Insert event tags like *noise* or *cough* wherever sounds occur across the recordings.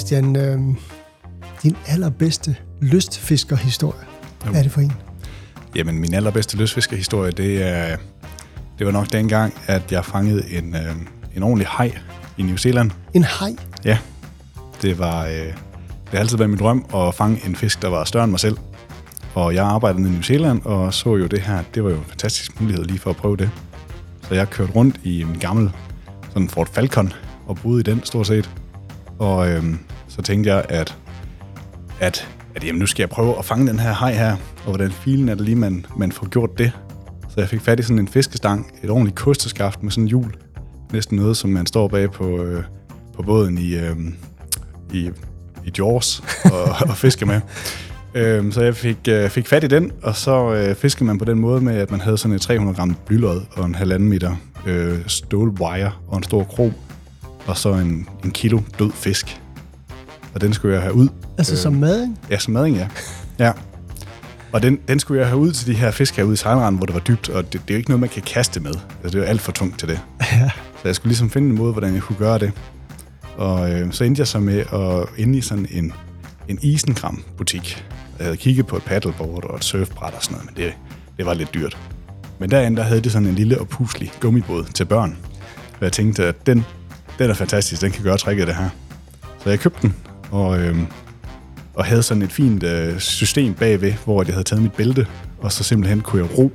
Christian, øh, din allerbedste lystfiskerhistorie, hvad er det for en? Jamen, min allerbedste lystfiskerhistorie, det, er, det var nok dengang, at jeg fangede en, øh, en ordentlig haj i New Zealand. En haj? Ja. Det var... Øh, det har altid været min drøm at fange en fisk, der var større end mig selv. Og jeg arbejdede i New Zealand og så jo det her. Det var jo en fantastisk mulighed lige for at prøve det. Så jeg kørte rundt i en gammel sådan Ford Falcon og boede i den stort set. Og øhm, så tænkte jeg, at, at, at jamen, nu skal jeg prøve at fange den her haj her. Og hvordan filen er det lige, man, man får gjort det. Så jeg fik fat i sådan en fiskestang, et ordentligt kosteskaft med sådan en hjul. Næsten noget, som man står bag på, øh, på båden i, øh, i, i Jaws og, *laughs* og fisker med. Øhm, så jeg fik, øh, fik fat i den, og så øh, fiskede man på den måde med, at man havde sådan et 300 gram blylod og en halvanden meter øh, stålwire og en stor krog, og så en, en kilo død fisk. Og den skulle jeg have ud. Altså øh, som mading? Ja, som mading, ja. ja. Og den, den skulle jeg have ud til de her fisk herude i sejlranden, hvor det var dybt, og det, det er jo ikke noget, man kan kaste med. Altså, det er alt for tungt til det. *laughs* Ja. Så jeg skulle ligesom finde en måde, hvordan jeg kunne gøre det. Og øh, så endte jeg så med at ende i sådan en, en isengram-butik. Jeg havde kigget på et paddleboard og et surfbræt og sådan noget, men det, det var lidt dyrt. Men derinde, der havde det sådan en lille og puslig gummibåd til børn. Og jeg tænkte, at den, den er fantastisk, den kan gøre tricket det her. Så jeg købte den, og, øh, og havde sådan et fint øh, system bagved, hvor jeg havde taget mit bælte, og så simpelthen kunne jeg ro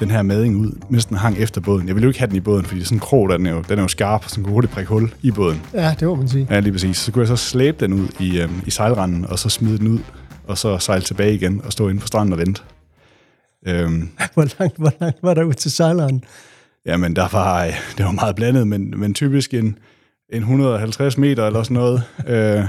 den her mading ud, mens den hang efter båden. Jeg ville jo ikke have den i båden, fordi sådan en krog, den er jo, den er jo skarp, så den kunne hurtigt prikke hul i båden. Ja, det må man sige. Ja, lige præcis. Så kunne jeg så slæbe den ud i, øh, i sejlranden, og så smide den ud, og så sejle tilbage igen og stå inde på stranden og vente. Øhm, *laughs* hvor, langt, hvor langt var der ud til sejleren? Jamen, der var, det var meget blandet, men, men typisk en, en 150 meter eller sådan noget. øh,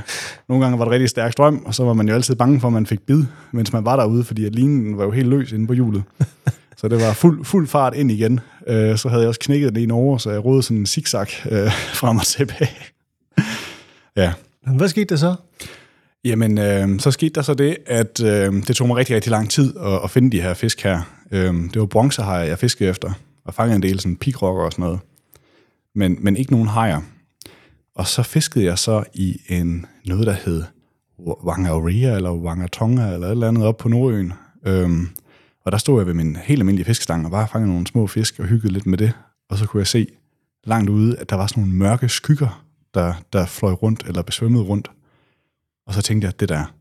nogle gange var det rigtig stærk strøm, og så var man jo altid bange for, at man fik bid, mens man var derude, fordi at linen var jo helt løs inde på hjulet. *laughs* Så det var fuld, fuld fart ind igen. Øh, så havde jeg også knækket den ene over, så jeg rodede sådan en zigzag øh, *laughs* frem og tilbage. *laughs* ja. Hvad skete der så? Jamen, øh, så skete der så det, at øh, det tog mig rigtig, rigtig lang tid at, at finde de her fisk her. Øh, det var bronzehajer, jeg fiskede efter, og fangede en del sådan pikrokker og sådan noget. Men, men ikke nogen hajer. Og så fiskede jeg så i en noget, der hed Wangaria eller Wangatonga eller et eller andet op på Nordøen. Øhm, og der stod jeg ved min helt almindelige fiskestang og bare fangede nogle små fisk og hyggede lidt med det. Og så kunne jeg se langt ude, at der var sådan nogle mørke skygger, der, der fløj rundt eller besvømmede rundt. Og så tænkte jeg, det der,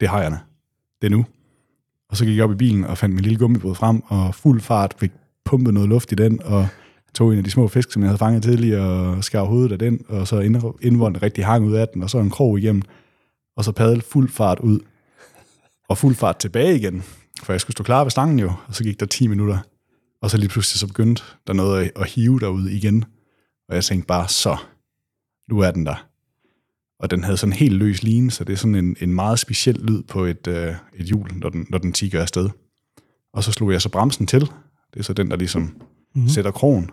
det har jeg Det er nu. Og så gik jeg op i bilen og fandt min lille gummibåd frem, og fuld fart fik pumpet noget luft i den, og tog en af de små fisk, som jeg havde fanget tidligere, og skar hovedet af den, og så indvåndte rigtig hang ud af den, og så en krog igennem, og så padlede fuld fart ud, og fuld fart tilbage igen, for jeg skulle stå klar ved stangen jo, og så gik der 10 minutter, og så lige pludselig så begyndte der noget at hive derude igen, og jeg tænkte bare, så, nu er den der og den havde sådan en helt løs line, så det er sådan en, en meget speciel lyd på et, øh, et hjul, når den, når den tigger afsted. Og så slog jeg så bremsen til. Det er så den, der ligesom mm-hmm. sætter krogen.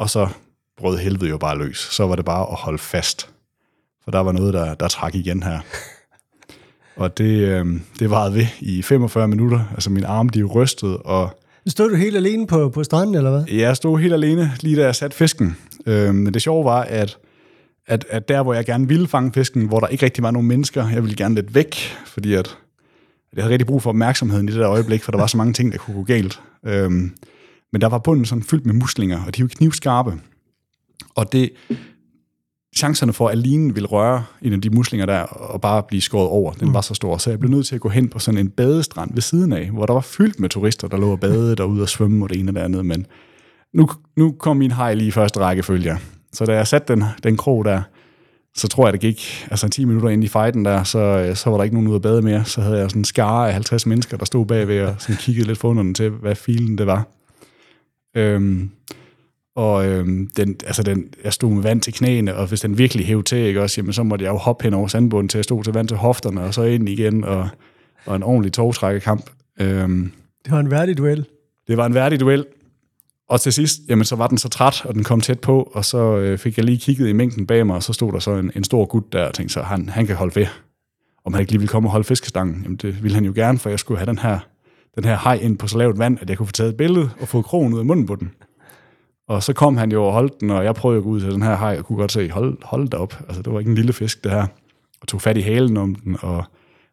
Og så brød helvede jo bare løs. Så var det bare at holde fast. For der var noget, der, der trak igen her. *laughs* Og det, øh, det varede ved i 45 minutter. Altså min arm, de rystede, og... Stod du helt alene på, på stranden, eller hvad? Ja, jeg stod helt alene, lige da jeg satte fisken. Øh, men det sjove var, at at, at der, hvor jeg gerne ville fange fisken, hvor der ikke rigtig var nogen mennesker, jeg ville gerne lidt væk, fordi at, at jeg havde rigtig brug for opmærksomheden i det der øjeblik, for der var så mange ting, der kunne gå galt. Øhm, men der var bunden sådan fyldt med muslinger, og de var knivskarpe. Og det, chancerne for, at linen ville røre en af de muslinger der, og bare blive skåret over, den mm. var så stor. Så jeg blev nødt til at gå hen på sådan en badestrand ved siden af, hvor der var fyldt med turister, der lå og badede *laughs* derude og svømme og det ene og det andet. Men nu, nu kom min hej lige i første række, følger så da jeg satte den, den krog der, så tror jeg, det gik altså 10 minutter ind i fighten der, så, så var der ikke nogen ude at bade mere. Så havde jeg sådan en skare af 50 mennesker, der stod bagved og sådan kiggede lidt forunderligt til, hvad filen det var. Øhm, og øhm, den, altså den, jeg stod med vand til knæene, og hvis den virkelig hævde til, ikke også, jamen, så måtte jeg jo hoppe hen over sandbunden til at stå til vand til hofterne, og så ind igen, og, og en ordentlig togtrækkekamp. Øhm, det var en værdig duel. Det var en værdig duel, og til sidst, jamen, så var den så træt, og den kom tæt på, og så øh, fik jeg lige kigget i mængden bag mig, og så stod der så en, en stor gut der, og tænkte så, han, han kan holde ved. Om han ikke lige ville komme og holde fiskestangen, jamen det ville han jo gerne, for jeg skulle have den her, den her hej ind på så lavt vand, at jeg kunne få taget et billede og få krogen ud af munden på den. Og så kom han jo og holdt den, og jeg prøvede at gå ud til den her hej, og kunne godt se, hold, hold da op. Altså, det var ikke en lille fisk, det her. og tog fat i halen om den, og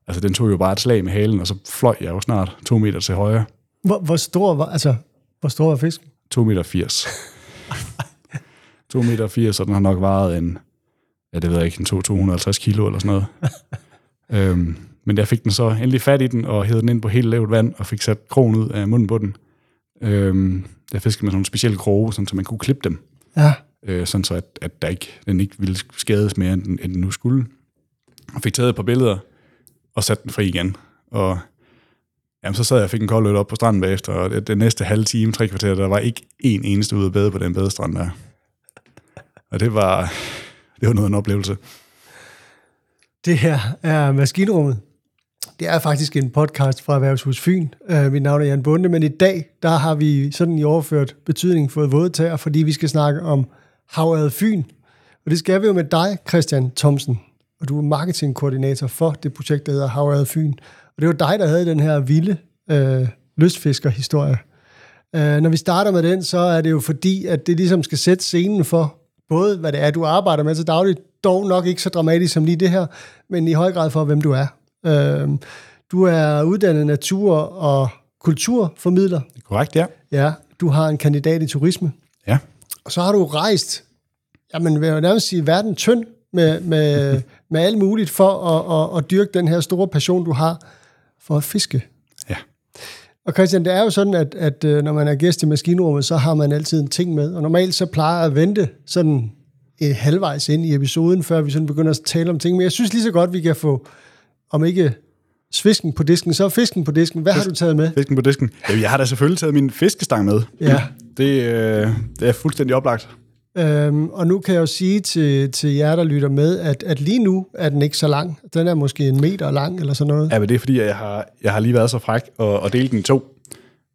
altså, den tog jo bare et slag med halen, og så fløj jeg jo snart to meter til højre. Hvor, hvor stor var, altså, hvor stor var fisken? 2 meter 80. 2 meter 80, og den har nok vejet en, ja, det ved jeg ikke, en 2, 250 kilo eller sådan noget. *laughs* øhm, men jeg fik den så endelig fat i den, og hævede den ind på helt lavt vand, og fik sat krogen ud af munden på den. Øhm, jeg fiskede med sådan nogle specielle kroge, sådan, så man kunne klippe dem, Ja. øh, sådan så at, at der ikke, den ikke ville skades mere, end, den- end den nu skulle. Og fik taget et par billeder, og sat den fri igen. Og jamen, så sad jeg og fik en kold øl op på stranden bagefter, og det, det næste halve time, tre kvarter, der var ikke en eneste ude at bade på den badestrand der. Og det var, det var noget af en oplevelse. Det her er Maskinrummet. Det er faktisk en podcast fra Erhvervshus Fyn. Øh, mit navn er Jan Bunde, men i dag, der har vi sådan i overført betydning fået vådtager, fordi vi skal snakke om Havet Fyn. Og det skal vi jo med dig, Christian Thomsen. Og du er marketingkoordinator for det projekt, der hedder Havet Fyn. Og det var dig, der havde den her vilde øh, lystfiskerhistorie. Øh, når vi starter med den, så er det jo fordi, at det ligesom skal sætte scenen for både, hvad det er, du arbejder med til dagligt, dog nok ikke så dramatisk som lige det her, men i høj grad for, hvem du er. Uh, du er uddannet natur- og kulturformidler. Korrekt, ja. Ja, du har en kandidat i turisme. Ja. Og så har du rejst, jamen vil jeg nærmest sige, verden tynd med, med, *laughs* med alt muligt for at, at, at dyrke den her store passion, du har for at fiske. Ja. Og Christian, det er jo sådan, at, at øh, når man er gæst i maskinrummet, så har man altid en ting med. Og normalt så plejer jeg at vente sådan et halvvejs ind i episoden, før vi sådan begynder at tale om ting. Men jeg synes lige så godt, vi kan få, om ikke svisken på disken, så fisken på disken. Hvad har du taget med? Fisken på disken. Ja, jeg har da selvfølgelig taget min fiskestang med. Ja. Det, øh, det er fuldstændig oplagt. Øhm, og nu kan jeg jo sige til, til jer, der lytter med, at, at lige nu er den ikke så lang. Den er måske en meter lang eller sådan noget. Ja, men det er fordi, jeg har, jeg har lige været så fræk og, og delt den i to.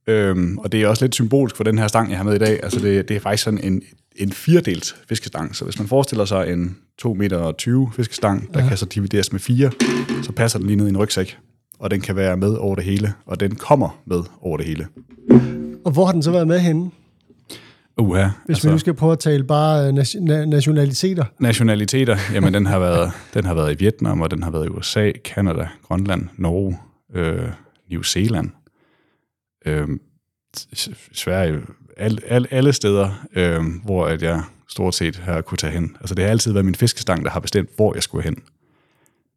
Øhm, og det er også lidt symbolsk for den her stang, jeg har med i dag. Altså det, det er faktisk sådan en, en firedelt fiskestang. Så hvis man forestiller sig en 2 meter og 20 fiskestang, der ja. kan så divideres med fire, så passer den lige ned i en rygsæk. Og den kan være med over det hele, og den kommer med over det hele. Og hvor har den så været med henne? Uha, Hvis altså, vi nu skal prøve at tale bare øh, nation- na- nationaliteter. nationaliteter, jamen den har, været, den har været i Vietnam, og den har været i USA, Kanada, Grønland, Norge, øh, New Zealand, øh, Sverige, al, al, alle steder, øh, hvor at jeg stort set har kunne tage hen. Altså det har altid været min fiskestang, der har bestemt, hvor jeg skulle hen.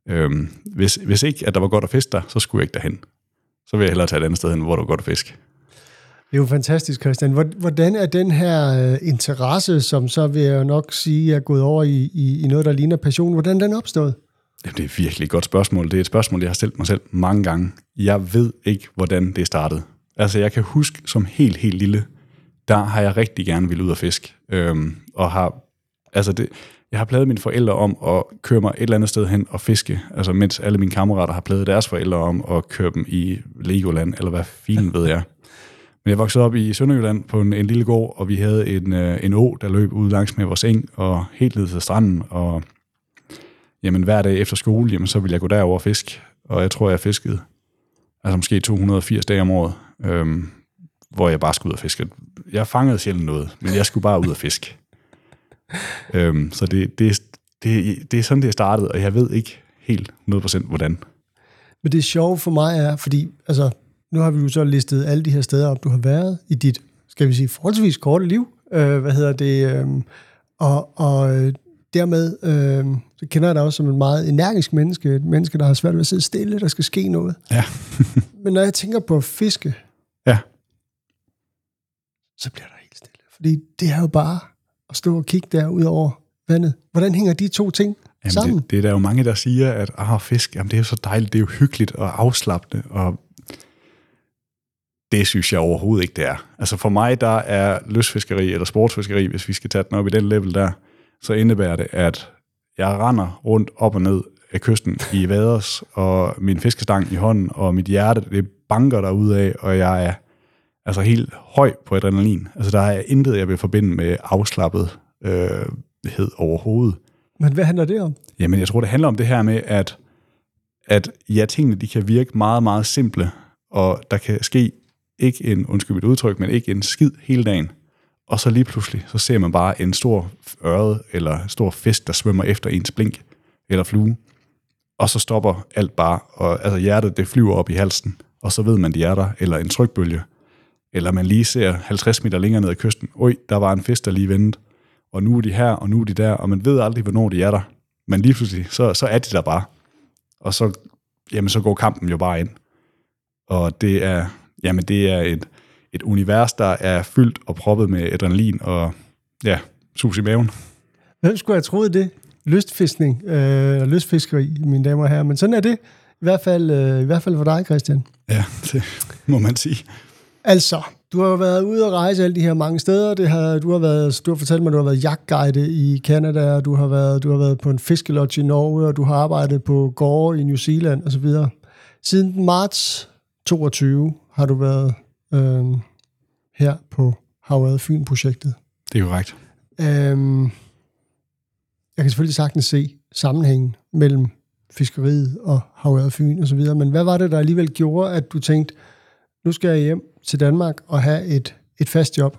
Øh, hvis, hvis ikke, at der var godt at fiske der, så skulle jeg ikke derhen. Så vil jeg hellere tage et andet sted hen, hvor der var godt at fiske. Det er jo fantastisk, Christian. Hvor- Hvordan er den her øh, interesse, som så vil jeg nok sige er gået over i, i, i noget, der ligner passion, hvordan den opstået? Jamen, det er virkelig et godt spørgsmål. Det er et spørgsmål, jeg har stillet mig selv mange gange. Jeg ved ikke, hvordan det startede. Altså, jeg kan huske som helt, helt lille, der har jeg rigtig gerne ville ud og fisk. Øhm, og har, altså det, jeg har pladet mine forældre om at køre mig et eller andet sted hen og fiske. Altså, mens alle mine kammerater har pladet deres forældre om at køre dem i Legoland, eller hvad fint ved jeg. Men jeg voksede op i Sønderjylland på en, en lille gård, og vi havde en, øh, en å, der løb ud langs med vores eng, og helt ned til stranden, og jamen hver dag efter skole, jamen så ville jeg gå derover og fiske. Og jeg tror, jeg fiskede altså måske 280 dage om året, øhm, hvor jeg bare skulle ud og fiske. Jeg fangede sjældent noget, men jeg skulle bare ud og fiske. øhm, så det, det, det, det er sådan, det er startet, og jeg ved ikke helt 100% hvordan. Men det sjove for mig er, fordi altså, nu har vi jo så listet alle de her steder op, du har været i dit, skal vi sige, forholdsvis korte liv. Øh, hvad hedder det? Øh, og, og øh, dermed øh, så kender jeg dig også som en meget energisk menneske, et menneske, der har svært ved at sidde stille, der skal ske noget. Ja. *laughs* Men når jeg tænker på fiske. Så bliver der helt stille. Fordi det er jo bare at stå og kigge der ud over vandet. Hvordan hænger de to ting Jamen, sammen? det, det er der jo mange, der siger, at ah, fisk, jamen, det er jo så dejligt, det er jo hyggeligt og afslappende, og det synes jeg overhovedet ikke, det er. Altså for mig, der er lystfiskeri eller sportsfiskeri, hvis vi skal tage den op i den level der, så indebærer det, at jeg render rundt op og ned af kysten i vaders, og min fiskestang i hånden, og mit hjerte, det banker der af, og jeg er altså helt høj på adrenalin. Altså der er intet, jeg vil forbinde med afslappet øh, hed overhovedet. Men hvad handler det om? Jamen, jeg tror, det handler om det her med, at, at ja, tingene de kan virke meget, meget simple, og der kan ske ikke en, undskyld mit udtryk, men ikke en skid hele dagen. Og så lige pludselig, så ser man bare en stor ørred, eller en stor fisk, der svømmer efter ens blink, eller flue. og så stopper alt bare, og altså hjertet det flyver op i halsen, og så ved man, de er der, eller en trykbølge, eller man lige ser 50 meter længere ned ad kysten, oj, der var en fisk, der lige vendte, og nu er de her, og nu er de der, og man ved aldrig, hvornår de er der. Men lige pludselig, så, så er de der bare. Og så, jamen, så går kampen jo bare ind. Og det er, jamen, det er et, et univers, der er fyldt og proppet med adrenalin og ja, sus i maven. Hvem skulle have troet det? Lystfiskning, øh, lystfiskeri, mine damer og herrer. Men sådan er det, i hvert fald, øh, i hvert fald for dig, Christian. Ja, *laughs* det må man sige. Altså, du har været ude og rejse alle de her mange steder. Det har, du, har været, du har fortalt mig, at du har været jagtguide i Canada, og du har været, du har været på en fiskelodge i Norge, og du har arbejdet på gårde i New Zealand osv. Siden marts 22 har du været øh, her på Havet Fyn-projektet. Det er korrekt. Øhm, jeg kan selvfølgelig sagtens se sammenhængen mellem fiskeriet og Havet Fyn og så videre, men hvad var det, der alligevel gjorde, at du tænkte, nu skal jeg hjem til Danmark og have et, et fast job?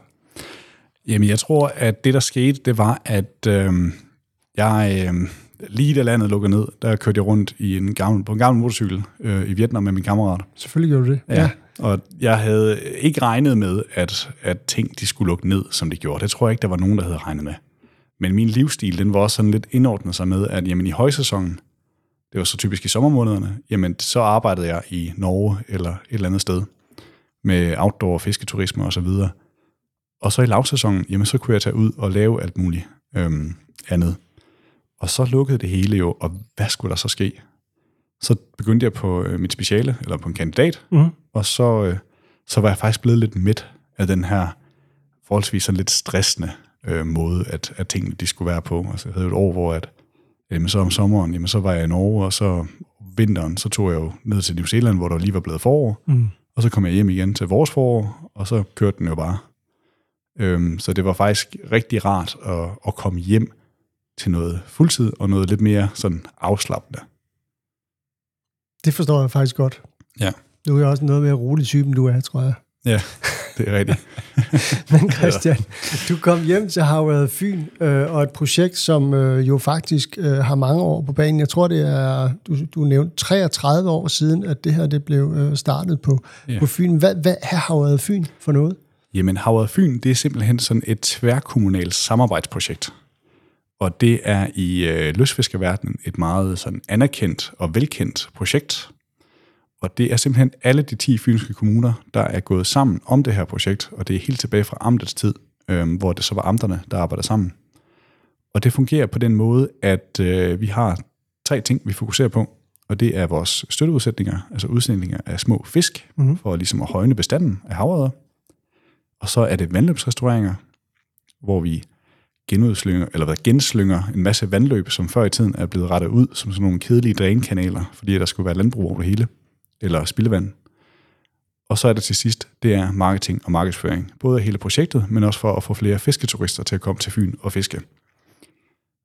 Jamen, jeg tror, at det, der skete, det var, at øh, jeg øh, lige da landet lukkede ned, der kørte jeg rundt i en gammel, på en gammel motorcykel øh, i Vietnam med min kammerat. Selvfølgelig gjorde du det. Ja. ja. Og jeg havde ikke regnet med, at, at ting de skulle lukke ned, som de gjorde. Det tror jeg ikke, der var nogen, der havde regnet med. Men min livsstil, den var også sådan lidt indordnet sig med, at jamen, i højsæsonen, det var så typisk i sommermånederne, jamen så arbejdede jeg i Norge eller et eller andet sted med outdoor fisketurisme og så videre. Og så i lavsæsonen, jamen så kunne jeg tage ud og lave alt muligt øhm, andet. Og så lukkede det hele jo, og hvad skulle der så ske? Så begyndte jeg på øh, mit speciale, eller på en kandidat, Mhm. og så, øh, så var jeg faktisk blevet lidt midt af den her forholdsvis sådan lidt stressende øh, måde, at, at tingene de skulle være på. Altså, jeg havde jo et år, hvor at, jamen, så om sommeren, jamen, så var jeg i Norge, og så vinteren, så tog jeg jo ned til New Zealand, hvor der lige var blevet forår, Mm. Og så kom jeg hjem igen til vores forår, og så kørte den jo bare. Øhm, så det var faktisk rigtig rart at, at komme hjem til noget fuldtid, og noget lidt mere sådan afslappende. Det forstår jeg faktisk godt. Ja. Du er også noget mere rolig typen, du er, tror jeg. Ja, det er rigtigt. *laughs* Men Christian, du kom hjem til Havet Fyn, øh, og et projekt, som øh, jo faktisk øh, har mange år på banen. Jeg tror, det er, du, du nævnte 33 år siden, at det her det blev øh, startet på, Ja. på Fyn. Hvad, hvad er Havet Fyn for noget? Jamen, Havet Fyn, det er simpelthen sådan et tværkommunalt samarbejdsprojekt. Og det er i øh, løsfiskerverdenen et meget sådan anerkendt og velkendt projekt. Og det er simpelthen alle de 10 fynske kommuner, der er gået sammen om det her projekt, og det er helt tilbage fra amtets tid, øh, hvor det så var amterne, der arbejder sammen. Og det fungerer på den måde, at øh, vi har tre ting, vi fokuserer på, og det er vores støtteudsætninger, altså udsætninger af små fisk, Mhm. mm-hmm. for ligesom at højne bestanden af havredder. Og så er det vandløbsrestaureringer, hvor vi genudslynger, eller hvad, genslynger en masse vandløb, som før i tiden er blevet rettet ud som sådan nogle kedelige drænkanaler, fordi der skulle være landbrug over det hele, eller spildevand. Og så er det til sidst, det er marketing og markedsføring. Både af hele projektet, men også for at få flere fisketurister til at komme til Fyn og fiske.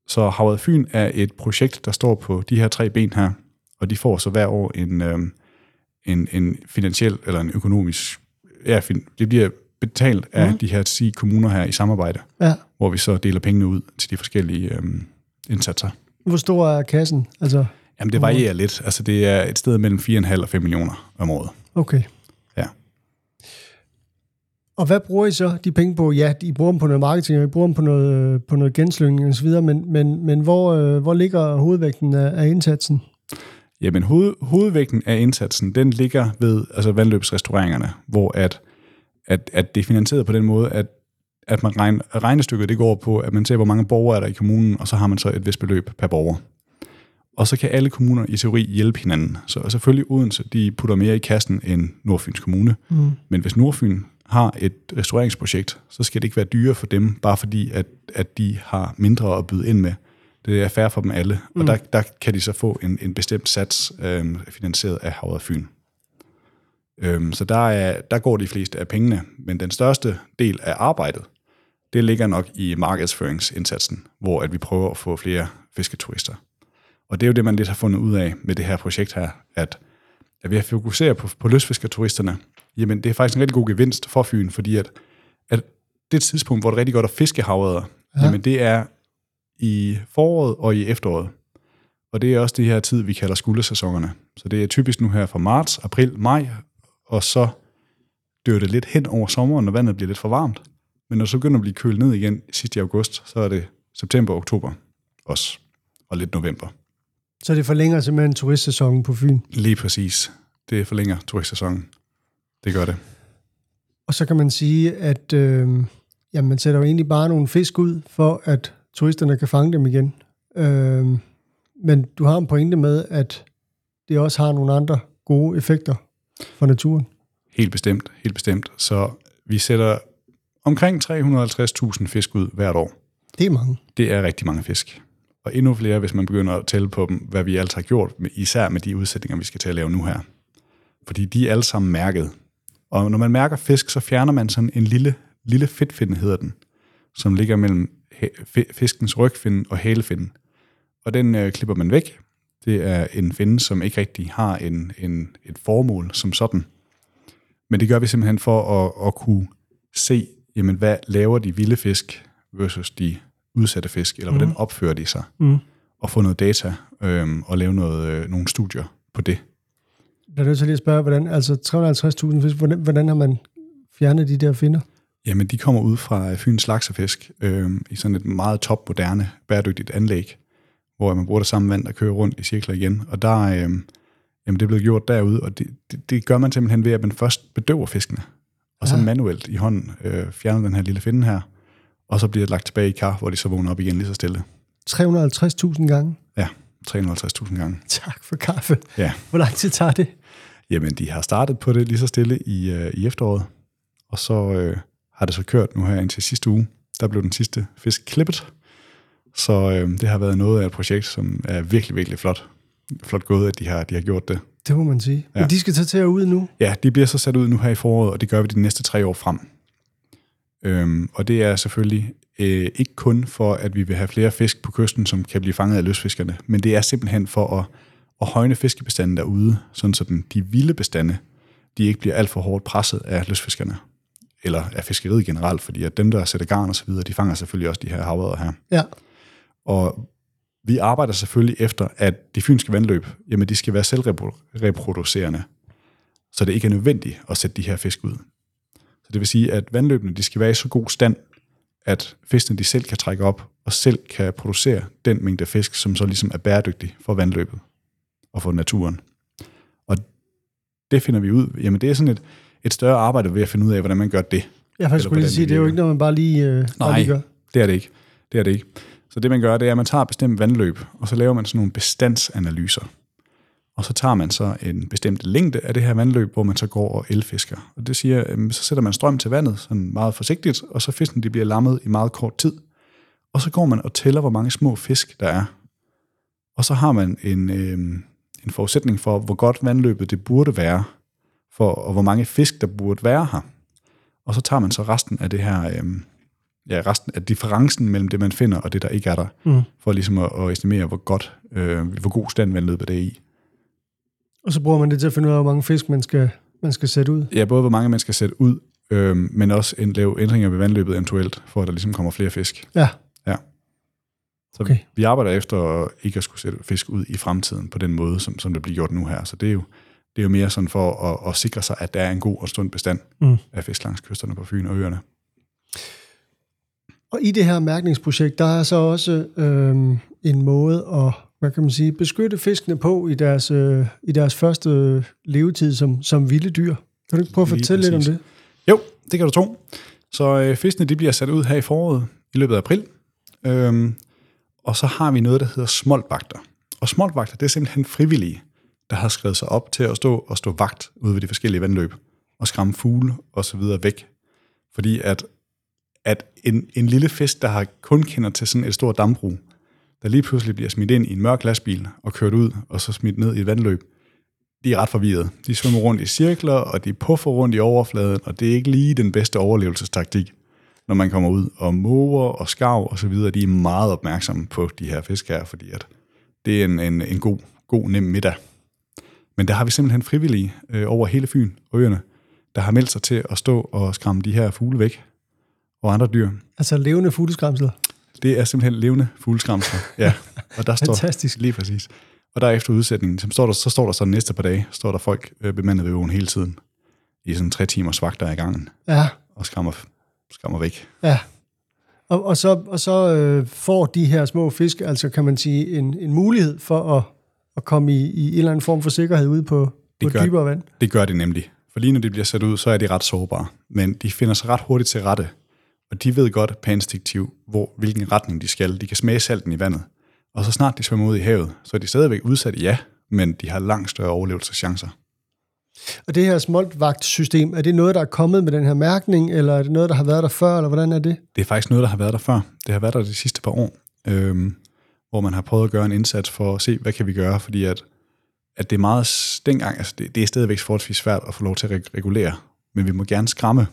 Så Havet Fyn er et projekt, der står på de her tre ben her, og de får så hver år en, øhm, en, en finansiel eller en økonomisk... Ja, fin, det bliver betalt af mm. de her 10 kommuner her i samarbejde, Ja. hvor vi så deler pengene ud til de forskellige øhm, indsatser. Hvor stor er kassen? Altså, Jamen, det varierer lidt. Altså, det er et sted mellem 4,5 og 5 millioner om året. okay. Ja. Og hvad bruger I så de penge på? Ja, I bruger dem på noget marketing, og I bruger dem på noget, øh, på noget genslyngning osv., men, men, men hvor, øh, hvor ligger hovedvægten af, af indsatsen? Jamen, hoved, hovedvægten af indsatsen, den ligger ved altså vandløbsrestaureringerne, hvor at, at, at det er finansieret på den måde, at, at man regn, regnestykket det går på, at man ser, hvor mange borgere er der i kommunen, og så har man så et vist beløb per borger. Og så kan alle kommuner i teori hjælpe hinanden. Så selvfølgelig Odense, de putter mere i kassen end Nordfyns Kommune. Mm. Men hvis Nordfyn har et restaureringsprojekt, så skal det ikke være dyre for dem, bare fordi, at, at de har mindre at byde ind med. Det er fair for dem alle, og Mm. der, der kan de så få en, en bestemt sats øh, finansieret af Havret Fyn. Øhm, så der, er, der går de fleste af pengene, men den største del af arbejdet, det ligger nok i markedsføringsindsatsen, hvor at vi prøver at få flere fisketurister. Og det er jo det, man lidt har fundet ud af med det her projekt her, at, at ved at fokusere på, på lystfiskerturisterne, jamen det er faktisk en rigtig god gevinst for Fyn, fordi at, at det tidspunkt, hvor det er rigtig godt at fiske havredder, Ja. ja. jamen det er i foråret og i efteråret. Og det er også det her tid, vi kalder skuldesæsonerne. Så det er typisk nu her fra marts, april, maj, og så dør det lidt hen over sommeren, når vandet bliver lidt for varmt. Men når det så begynder at blive kølet ned igen sidst i august, så er det september og oktober også, og lidt november. Så det forlænger simpelthen turistsæsonen på Fyn. Lige præcis. Det forlænger turistsæsonen. Det gør det. Og så kan man sige, at øh, jamen, man sætter jo egentlig bare nogle fisk ud, for at turisterne kan fange dem igen. Øh, men du har en pointe med, at det også har nogle andre gode effekter for naturen. Helt bestemt, helt bestemt. Så vi sætter omkring 350.000 fisk ud hvert år. Det er mange. Det er rigtig mange fisk. Og endnu flere, hvis man begynder at tælle på dem, hvad vi altså har gjort, især med de udsætninger, vi skal til at lave nu her. Fordi de er alle sammen mærket. Og når man mærker fisk, så fjerner man sådan en lille, lille fedtfinde, hedder den, som ligger mellem fiskens rygfinde og halefinden. Og den øh, klipper man væk. Det er en finde, som ikke rigtig har en, en, et formål som sådan. Men det gør vi simpelthen for at, at kunne se, jamen, hvad laver de vilde fisk versus de udsatte fisk, eller hvordan mm. opfører de sig, mm. og få noget data øhm, og lave noget, øh, nogle studier på det. Jeg er nødt til lige at spørge, hvordan, altså 350.000 fisk, hvordan, hvordan har man fjernet de der finder? Jamen, de kommer ud fra Fyns laksefisk øh, i sådan et meget topmoderne, bæredygtigt anlæg, hvor man bruger det samme vand, der kører rundt i cirkler igen. Og der, øh, jamen, det er blevet gjort derude, og det, det, det gør man simpelthen ved, at man først bedøver fiskene, og så ja. manuelt i hånden øh, fjerner den her lille finde her, og så bliver det lagt tilbage i kar, hvor de så vågner op igen lige så stille. 350.000 gange? Ja, 350.000 gange. Tak for kaffe. Ja. Hvor lang tid tager det? Jamen, de har startet på det lige så stille i, øh, i efteråret, og så øh, har det så kørt nu her indtil sidste uge. Der blev den sidste fisk klippet, så øh, det har været noget af et projekt, som er virkelig, virkelig flot. Flot gået, at de har, de har gjort det. Det må man sige. Ja. Men de skal tage til ud nu? Ja, de bliver så sat ud nu her i foråret, og det gør vi de næste tre år frem. Øhm, og det er selvfølgelig øh, ikke kun for, at vi vil have flere fisk på kysten, som kan blive fanget af løsfiskerne, men det er simpelthen for at, at højne fiskebestanden derude, sådan så den, de vilde bestande, de ikke bliver alt for hårdt presset af løsfiskerne, eller af fiskeriet generelt, fordi at dem, der sætter garn og så videre, de fanger selvfølgelig også de her havredder her. Ja. Og vi arbejder selvfølgelig efter, at de fynske vandløb, jamen de skal være selvreproducerende, så det ikke er nødvendigt at sætte de her fisk ud. Det vil sige, at vandløbene de skal være i så god stand, at fiskene de selv kan trække op og selv kan producere den mængde fisk, som så ligesom er bæredygtig for vandløbet og for naturen. Og det finder vi ud. Jamen det er sådan et, et større arbejde ved at finde ud af, hvordan man gør det. Jeg skulle lige sige, det er jo ikke noget, man bare lige, øh, Nej, bare lige gør. det er det ikke. Det er det ikke. Så det man gør, det er, at man tager bestemt vandløb, og så laver man sådan nogle bestandsanalyser. Og så tager man så en bestemt længde af det her vandløb, hvor man så går og elfisker. Og det siger, at så sætter man strøm til vandet sådan meget forsigtigt, og så fisken de bliver lammet i meget kort tid. Og så går man og tæller, hvor mange små fisk der er. Og så har man en, øh, en forudsætning for, hvor godt vandløbet det burde være, for, og hvor mange fisk der burde være her. Og så tager man så resten af det her, øh, ja, resten af differencen mellem det, man finder, og det, der ikke er der, mm. for ligesom at, at estimere, hvor godt, øh, hvor god stand vandløbet er i. Og så bruger man det til at finde ud af, hvor mange fisk man skal, man skal sætte ud? Ja, både hvor mange man skal sætte ud, øh, men også en, lave ændringer ved vandløbet eventuelt, for at der ligesom kommer flere fisk. Ja. Ja. Så okay. vi arbejder efter ikke at skulle sætte fisk ud i fremtiden på den måde, som, som det bliver gjort nu her. Så det er jo, det er jo mere sådan for at, at sikre sig, at der er en god og stund bestand mm. af fisk langs kysterne på Fyn og øerne. Og i det her mærkningsprojekt, der er så også øh, en måde at hvad kan man sige, beskytte fiskene på i deres, øh, i deres første levetid som, som vilde dyr. Kan du ikke prøve at fortælle lidt om det? Jo, det kan du tro. Så øh, fiskene de bliver sat ud her i foråret i løbet af april. Øhm, og så har vi noget, der hedder smoltvagter. Og smoltvagter, det er simpelthen frivillige, der har skrevet sig op til at stå og stå vagt ude ved de forskellige vandløb og skræmme fugle og så videre væk. Fordi at, at en, en lille fisk, der har kun kender til sådan et stort dambrug, der lige pludselig bliver smidt ind i en mørk lastbil og kørt ud, og så smidt ned i et vandløb, de er ret forvirret. De svømmer rundt i cirkler, og de puffer rundt i overfladen, og det er ikke lige den bedste overlevelsestaktik, når man kommer ud. Og måger og skav og så videre, de er meget opmærksomme på de her fisk her, fordi at det er en, en, en god, god, nem middag. Men der har vi simpelthen frivillige øh, over hele Fyn og øerne, der har meldt sig til at stå og skræmme de her fugle væk, og andre dyr. Altså levende fugleskræmsler? Det er simpelthen levende fugleskramsler. Ja, og der *laughs* står, Fantastisk. Lige præcis. Og der efter udsætningen, så står der så, står der så næste par dage, står der folk øh, bemandet ved åen hele tiden. I sådan tre timers vagter i gangen, Ja, og skræmmer, skræmmer væk. ja. Og, og så, og så øh, får de her små fisk, altså kan man sige, en, en mulighed for at, at komme i, i en eller anden form for sikkerhed ude på, på Det gør- dybere vand. Det gør det nemlig. For lige når de bliver sat ud, så er de ret sårbare. Men de finder sig ret hurtigt til rette. Og de ved godt per instinktiv, hvor, hvilken retning de skal. De kan smage salten i vandet. Og så snart de svømmer ud i havet, så er de stadigvæk udsatte, ja, men de har langt større overlevelseschancer. Og det her smoltvagtsystem, er det noget, der er kommet med den her mærkning, eller er det noget, der har været der før, eller hvordan er det? Det er faktisk noget, der har været der før. Det har været der de sidste par år, øhm, hvor man har prøvet at gøre en indsats for at se, hvad kan vi gøre, fordi at, at det er meget, dengang, altså det, det er stadigvæk forholdsvis svært at få lov til at reg- regulere, men vi må gerne skræmme.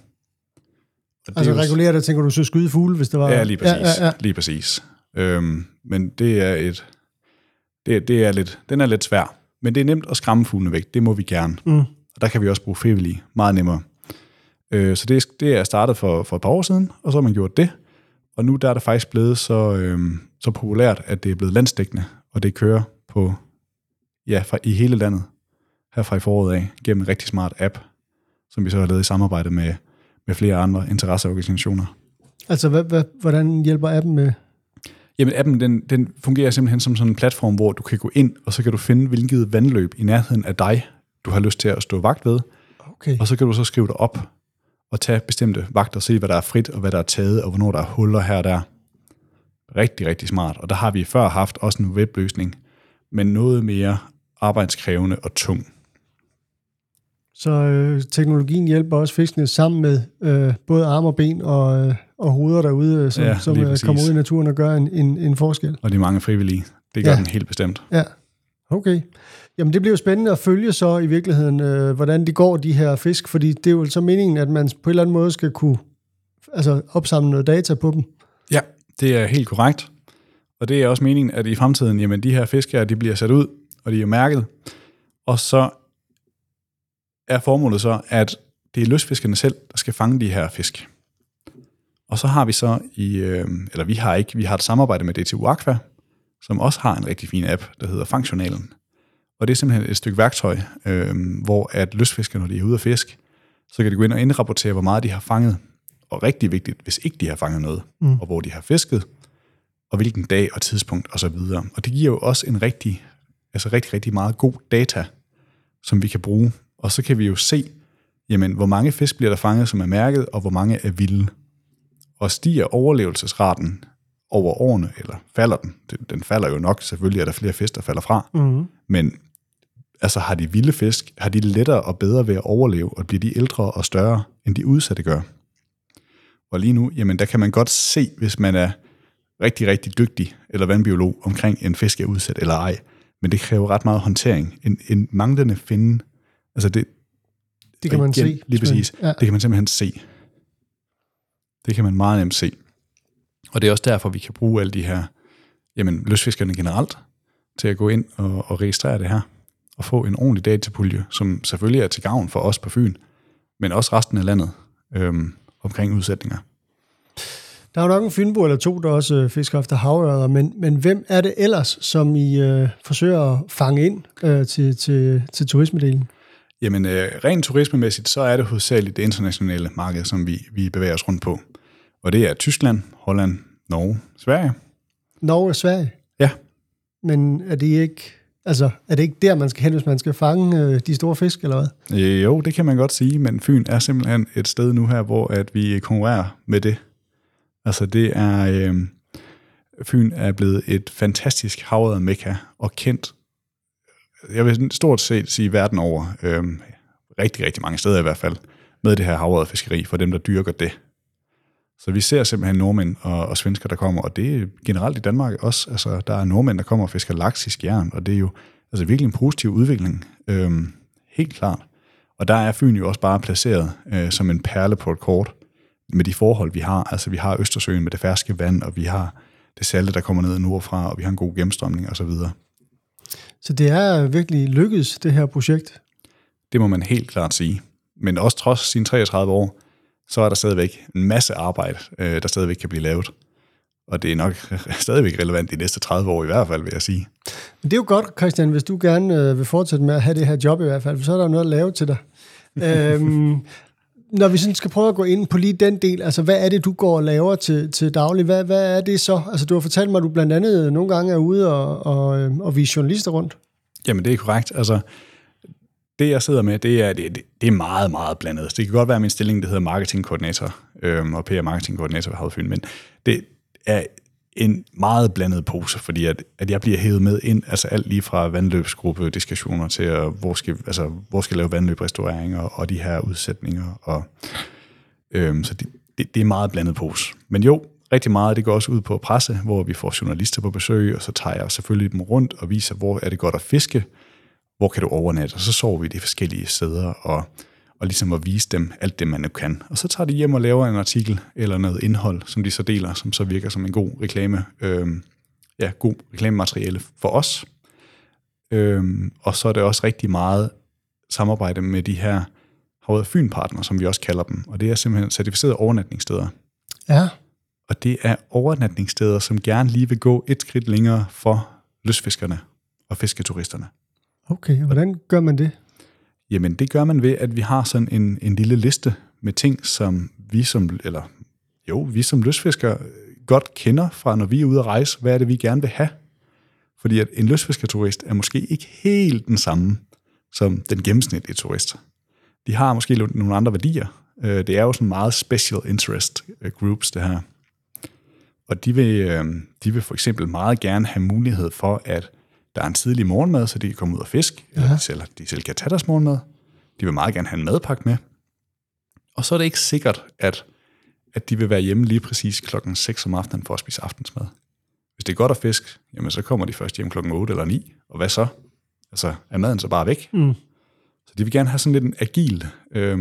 Og det Altså jo- regulere det, tænker du så skyde fugle, hvis det var... Ja, lige præcis. Ja, ja, ja. Lige præcis. Øhm, men det er et... Det, det er lidt, den er lidt svær. Men det er nemt at skræmme fuglene væk. Det må vi gerne. Mm. Og der kan vi også bruge frivillige. Meget nemmere. Øh, så det, det er startet for, for et par år siden, og så har man gjort det. Og nu der er det faktisk blevet så, øhm, så populært, at det er blevet landsdækkende, og det kører på ja, fra, i hele landet, her fra i foråret af, gennem en rigtig smart app, som vi så har lavet i samarbejde med, med flere andre interesseorganisationer. Altså, hvad, hvad, hvordan hjælper appen med... Jamen appen, den, den fungerer simpelthen som sådan en platform, hvor du kan gå ind, og så kan du finde, hvilket vandløb i nærheden af dig, du har lyst til at stå vagt ved, Okay. og så kan du så skrive dig op og tage bestemte vagter og se, hvad der er frit, og hvad der er taget, og hvornår der er huller her og der. Rigtig, rigtig smart. Og der har vi før haft også en webløsning, men noget mere arbejdskrævende og tung. Så øh, teknologien hjælper også fiskene sammen med øh, både arme og ben og, øh, og hoveder derude, øh, som, Ja, som øh, kommer ud i naturen og gør en, en, en forskel. Og de mange frivillige, det gør Ja. den helt bestemt. Ja, okay. Jamen det bliver jo spændende at følge så i virkeligheden, øh, hvordan de går, de her fisk, fordi det er jo så meningen, at man på en eller anden måde skal kunne altså, opsamle noget data på dem. Ja, det er helt korrekt. Og det er også meningen, at i fremtiden, jamen de her fisk her, de bliver sat ud, og de er mærket. Og så er formålet så, at det er lystfiskerne selv, der skal fange de her fisk. Og så har vi så i, øh, eller vi har ikke, vi har et samarbejde med DTU Aqua, som også har en rigtig fin app, der hedder Fangjournalen. Og det er simpelthen et stykke værktøj, øh, hvor at lystfiskerne, når de er ude at fisk, så kan de gå ind og indrapportere, hvor meget de har fanget. Og rigtig vigtigt, hvis ikke de har fanget noget, mm. og hvor de har fisket, og hvilken dag og tidspunkt osv. Og, og det giver jo også en rigtig, altså rigtig, rigtig meget god data, som vi kan bruge. Og så kan vi jo se, jamen, hvor mange fisk bliver der fanget, som er mærket, og hvor mange er vilde. Og stiger overlevelsesraten over årene, eller falder den? Den, falder jo nok, selvfølgelig er der flere fisk, der falder fra. Mm-hmm. Men altså har de vilde fisk, har de lettere og bedre ved at overleve, og bliver de ældre og større, end de udsatte gør. Og lige nu, jamen der kan man godt se, hvis man er rigtig, rigtig dygtig, eller vandbiolog, omkring en fisk er udsat eller ej. Men det kræver ret meget håndtering. En, en manglende finde, altså det, Det kan man igen, se. Lige præcis. Ja. Det kan man simpelthen se. Det kan man meget nemt se. Og det er også derfor, vi kan bruge alle de her, jamen løsfiskerne generelt, til at gå ind og, og registrere det her, og få en ordentlig datapulje, som selvfølgelig er til gavn for os på Fyn, men også resten af landet øhm, omkring udsætninger. Der er jo nok en fynbo eller to, der også øh, fisker efter havørder, men, men hvem er det ellers, som I øh, forsøger at fange ind øh, til, til, til turismedelen? Jamen, øh, rent turismemæssigt, så er det hovedsageligt det internationale marked, som vi, vi bevæger os rundt på. Og det er Tyskland, Holland, Norge, Sverige. Norge og Sverige. Ja, Men er det ikke, altså, er det ikke der, man skal hen, hvis man skal fange øh, de store fisk, eller hvad? Øh, jo, det kan man godt sige, men Fyn er simpelthen et sted nu her, hvor at vi konkurrerer med det. Altså det er, øh, Fyn er blevet et fantastisk havet mekka og kendt, jeg vil stort set sige verden over, øh, rigtig, rigtig mange steder i hvert fald, med det her havrede fiskeri for dem, der dyrker det. Så vi ser simpelthen nordmænd og, og svensker, der kommer, og det er generelt i Danmark også. Altså, der er nordmænd, der kommer og fisker laks i skjern, og det er jo altså virkelig en positiv udvikling. Øhm, helt klart. Og der er Fyn jo også bare placeret øh, som en perle på et kort med de forhold, vi har. Altså, vi har Østersøen med det ferske vand, og vi har det salte, der kommer ned nordfra, og vi har en god gennemstrømning osv. Så det er virkelig lykkedes, det her projekt. Det må man helt klart sige. Men også trods sine 33 år, så er der stadigvæk en masse arbejde, øh, der stadigvæk kan blive lavet. Og det er nok *laughs* stadigvæk relevant de næste 30 år i hvert fald, vil jeg sige. Men det er jo godt, Christian, hvis du gerne øh, vil fortsætte med at have det her job i hvert fald, for så er der noget at lave til dig. *laughs* øhm, når vi sådan skal prøve at gå ind på lige den del, altså hvad er det, du går og laver til, til daglig? Hvad, hvad er det så? Altså du har fortalt mig, at du blandt andet øh, nogle gange er ude og, og, øh, og vise journalister rundt. Jamen det er korrekt. Altså det jeg sidder med, det er, det, det er meget, meget blandet. Altså, det kan godt være, at min stilling det hedder marketingkoordinator øhm, og PR marketingkoordinator ved Havfyn, men det er en meget blandet pose, fordi at, at jeg bliver hævet med ind, altså alt lige fra vandløbsgruppe, diskussioner til, at, hvor skal, altså, hvor skal lave vandløbrestaureringer og de her udsætninger. Og, øhm, så det, det, det er meget blandet pose. Men jo, rigtig meget, det går også ud på presse, hvor vi får journalister på besøg, og så tager jeg selvfølgelig dem rundt og viser, hvor er det godt at fiske, hvor kan du overnatte, og så sover vi de forskellige steder, og, og ligesom at vise dem alt det, man nu kan. Og så tager de hjem og laver en artikel eller noget indhold, som de så deler, som så virker som en god reklame, øh, ja, god reklamemateriale for os. Øh, og så er det også rigtig meget samarbejde med de her Havet Fyn-partner, som vi også kalder dem, og det er simpelthen certificerede overnatningssteder. Ja. Og det er overnatningssteder, som gerne lige vil gå et skridt længere for lystfiskerne og fisketuristerne. Okay, hvordan gør man det? Jamen, det gør man ved, at vi har sådan en, en lille liste med ting, som vi som, eller jo, vi som lystfiskere øh, godt kender fra, når vi er ude at rejse. Hvad er det, vi gerne vil have? Fordi at en lystfiskerturist er måske ikke helt den samme som den gennemsnitlige turist. De har måske nogle andre værdier. Øh, det er jo sådan meget special interest øh, groups, det her. Og de vil, de vil for eksempel meget gerne have mulighed for, at der er en tidlig morgenmad, så de kan komme ud og fiske, ja. eller de selv, de selv kan tage deres morgenmad. De vil meget gerne have en madpakke med. Og så er det ikke sikkert, at, at de vil være hjemme lige præcis klokken 6 om aftenen for at spise aftensmad. Hvis det er godt at fiske, jamen så kommer de først hjem klokken 8 eller 9, og hvad så? Altså, er maden så bare væk? Mm. Så de vil gerne have sådan lidt en agil, øh,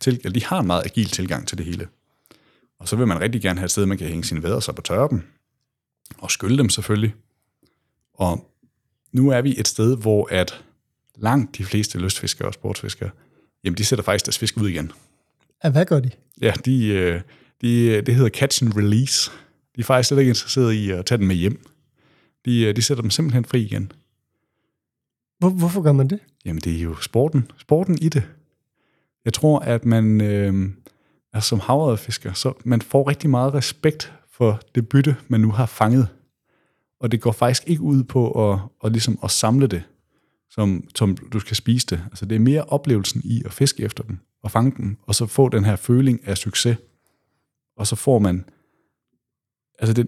til, eller de har en meget agil tilgang til det hele. Og så vil man rigtig gerne have et sted, man kan hænge sine vædder så på tørre dem, og skylle dem selvfølgelig. Og nu er vi et sted, hvor at langt de fleste lystfiskere og sportsfiskere, jamen de sætter faktisk deres fisk ud igen. Ja, hvad gør de? Ja, de, øh, de, det hedder catch and release. De er faktisk slet ikke interesserede i at tage den med hjem. De, øh, de sætter dem simpelthen fri igen. Hvor, hvorfor gør man det? Jamen, det er jo sporten. Sporten i det. Jeg tror, at man øh, altså, som havrefisker, så man får rigtig meget respekt for det bytte, man nu har fanget og det går faktisk ikke ud på at, at, ligesom at samle det, som, som du skal spise det. Altså det er mere oplevelsen i at fiske efter dem, og fange dem, og så få den her føling af succes. Og så får man, altså det,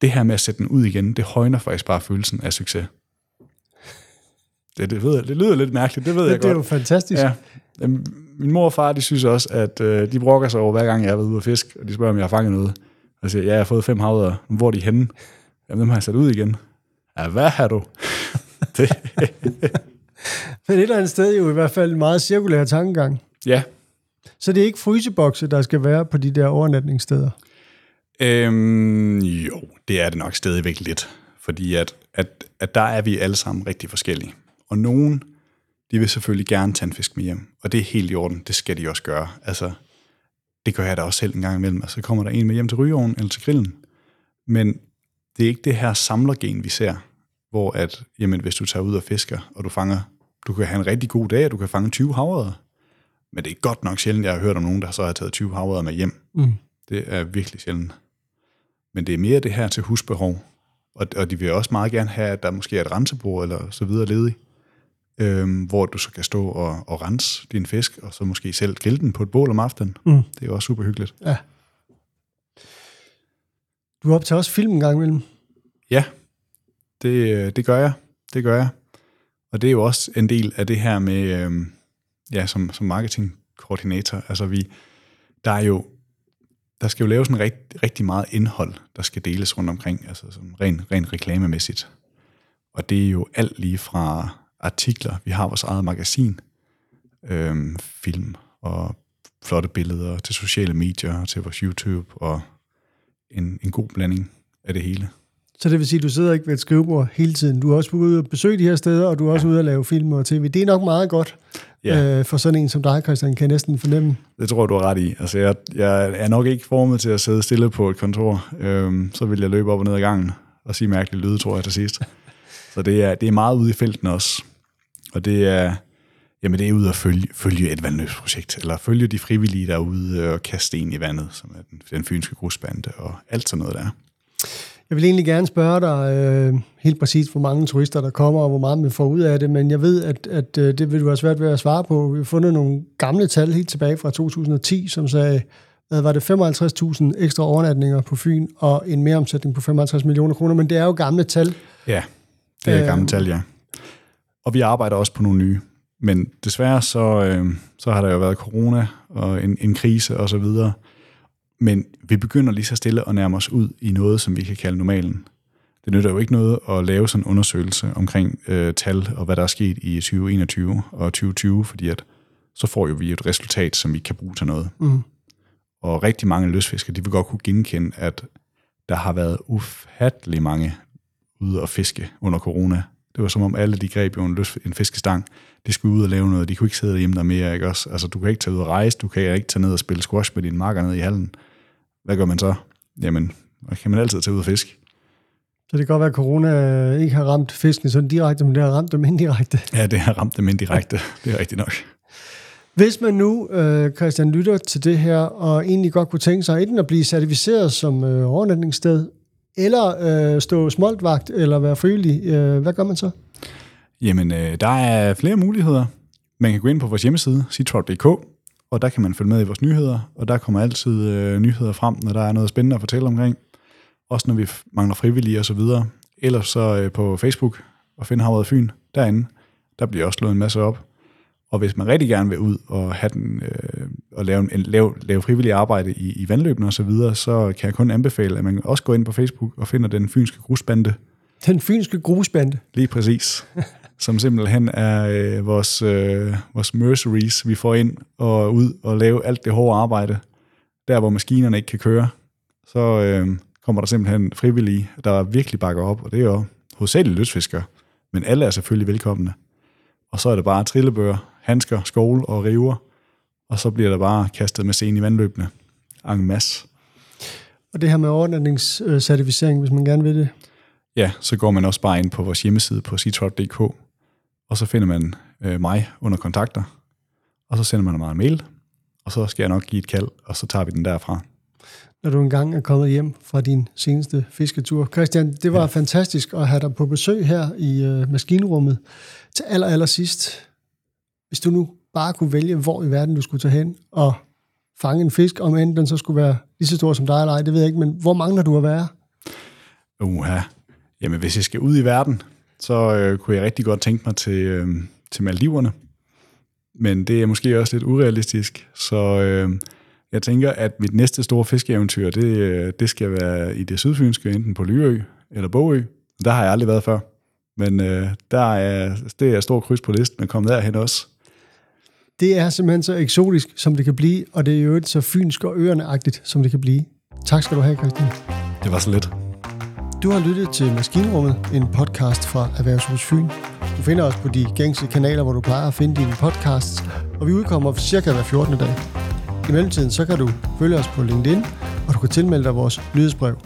det her med at sætte den ud igen, det højner faktisk bare følelsen af succes. Det, det, ved jeg, det lyder lidt mærkeligt, det ved det, jeg det godt. Det er jo fantastisk. Ja. Min mor og far, de synes også, at øh, de brokker sig over, hver gang jeg er ude og fisk, og de spørger, om jeg har fanget noget. Og siger, ja, jeg har fået fem havder. Hvor er de henne? Jamen, dem har jeg sat ud igen. Ja, hvad har du? *laughs* det. Men et eller andet sted jo i hvert fald en meget cirkulær tankegang. Ja. Så det er ikke frysebokse, der skal være på de der overnatningssteder? Øhm, jo, det er det nok stadigvæk lidt. Fordi at, at, at der er vi alle sammen rigtig forskellige. Og nogen, de vil selvfølgelig gerne tage en fisk med hjem. Og det er helt i orden. Det skal de også gøre. Altså, det gør jeg da også selv en gang imellem. Altså, kommer der en med hjem til rygeovnen eller til grillen. Men det er ikke det her samlergen, vi ser, hvor at, jamen, hvis du tager ud og fisker, og du fanger, du kan have en rigtig god dag, og du kan fange 20 havre. Men det er godt nok sjældent, jeg har hørt om nogen, der så har taget 20 havre med hjem. Mm. Det er virkelig sjældent. Men det er mere det her til husbehov. Og, og de vil også meget gerne have, at der måske er et rensebord eller så videre ledig, øhm, hvor du så kan stå og, og rense din fisk, og så måske selv grille den på et bål om aftenen. Mm. Det er jo også super hyggeligt. Ja. Du optager også film en gang imellem. Ja, det, øh, det gør jeg. Det gør jeg. Og det er jo også en del af det her med, øh, ja, som, som marketingkoordinator. Altså vi, der er jo, der skal jo laves en rigt, rigtig meget indhold, der skal deles rundt omkring, altså sådan rent ren reklamemæssigt. Og det er jo alt lige fra artikler, vi har vores eget magasin, øhm, film og flotte billeder til sociale medier, til vores YouTube og en, en god blanding af det hele. Så det vil sige, at du sidder ikke ved et skrivebord hele tiden. Du er også ude og besøge de her steder, og du er også ja. ude og lave film og tv. Det er nok meget godt ja. øh, for sådan en som dig, Christian, kan jeg næsten fornemme. Det tror jeg, du har ret i. Altså, jeg, jeg er nok ikke formet til at sidde stille på et kontor. Øhm, så vil jeg løbe op og ned ad gangen og sige mærkelige lyde, tror jeg, til sidst. *laughs* så det er, det er meget ude i felten også. Og det er, jamen det er ude at følge, følge et vandløbsprojekt, eller følge de frivillige derude og kaste sten i vandet, som er den, den fynske grusbande, og alt sådan noget der. Jeg vil egentlig gerne spørge dig øh, helt præcis, hvor mange turister der kommer, og hvor meget man får ud af det, men jeg ved, at, at øh, det vil du have svært ved at svare på. Vi har fundet nogle gamle tal helt tilbage fra 2010, som sagde, hvad var det, 55.000 ekstra overnatninger på Fyn, og en mereomsætning på 55 millioner kroner, men det er jo gamle tal. Ja, det er øh, gamle tal, ja. Og vi arbejder også på nogle nye. Men desværre så, øh, så har der jo været corona og en, en krise og så videre. Men vi begynder lige så stille at nærme os ud i noget, som vi kan kalde normalen. Det nytter jo ikke noget at lave sådan en undersøgelse omkring øh, tal og hvad der er sket i 2021 og 2020, fordi at så får jo vi et resultat, som vi kan bruge til noget. Mm. Og rigtig mange løsfiskere, de vil godt kunne genkende, at der har været ufattelig mange ude og fiske under corona. Det var som om alle de greb jo en, løs, en fiskestang. De skulle ud og lave noget. De kunne ikke sidde derhjemme der mere. Ikke også? Altså, du kan ikke tage ud og rejse. Du kan ikke tage ned og spille squash med dine marker ned i hallen. Hvad gør man så? Jamen, kan man altid tage ud og fiske. Så det kan godt være, at corona ikke har ramt fisken sådan direkte, men det har ramt dem indirekte. Ja, det har ramt dem indirekte. *laughs* Det er rigtigt nok. Hvis man nu, øh, Christian, lytter til det her, og egentlig godt kunne tænke sig enten at blive certificeret som øh, overnatningssted, eller øh, stå smoltvagt, eller være frivillig, øh, hvad gør man så? Jamen, øh, der er flere muligheder. Man kan gå ind på vores hjemmeside, citrop.dk, og der kan man følge med i vores nyheder, og der kommer altid øh, nyheder frem, når der er noget spændende at fortælle omkring. Også når vi mangler frivillige osv. Ellers så øh, på Facebook og finde Havet Fyn derinde, der bliver også slået en masse op. Og hvis man rigtig gerne vil ud og, have den, øh, og lave, en, lave, lave frivillig arbejde i, i vandløbene osv., så, videre, så kan jeg kun anbefale, at man også går ind på Facebook og finder den fynske grusbande. Den fynske grusbande? Lige præcis. *laughs* som simpelthen er øh, vores, øh, vores mercenaries, vi får ind og ud og lave alt det hårde arbejde. Der, hvor maskinerne ikke kan køre, så øh, kommer der simpelthen frivillige, der virkelig bakker op, og det er jo hovedsageligt løsfiskere, men alle er selvfølgelig velkomne. Og så er det bare trillebøger, handsker, skole og river, og så bliver der bare kastet med scenen i vandløbene. En masse. Og det her med overnatningscertificering, hvis man gerne vil det? Ja, så går man også bare ind på vores hjemmeside på citrot.dk, og så finder man øh, mig under kontakter, og så sender man mig en mail, og så skal jeg nok give et kald, og så tager vi den derfra. Når du engang er kommet hjem fra din seneste fisketur. Christian, det var ja. fantastisk at have dig på besøg her i øh, maskinrummet. Til aller, aller sidst, hvis du nu bare kunne vælge, hvor i verden du skulle tage hen og fange en fisk, om end den så skulle være lige så stor som dig eller ej, det ved jeg ikke, men hvor mangler du at være? Uha. Jamen, hvis jeg skal ud i verden, så øh, kunne jeg rigtig godt tænke mig til, øh, til Maldiverne. Men det er måske også lidt urealistisk, så øh, jeg tænker, at mit næste store fiskeeventyr, det, øh, det skal være i det sydfynske, enten på Lyø eller Bogø. Der har jeg aldrig været før. Men øh, der er, det er stor kryds på listen, at komme derhen også. Det er simpelthen så eksotisk, som det kan blive, og det er jo så fynsk og øreneagtigt, som det kan blive. Tak skal du have, Christian. Det var så lidt. Du har lyttet til Maskinrummet, en podcast fra Erhvervshus Fyn. Du finder os på de gængse kanaler, hvor du plejer at finde dine podcasts, og vi udkommer cirka hver 14. dag. I mellemtiden så kan du følge os på LinkedIn, og du kan tilmelde dig vores nyhedsbrev.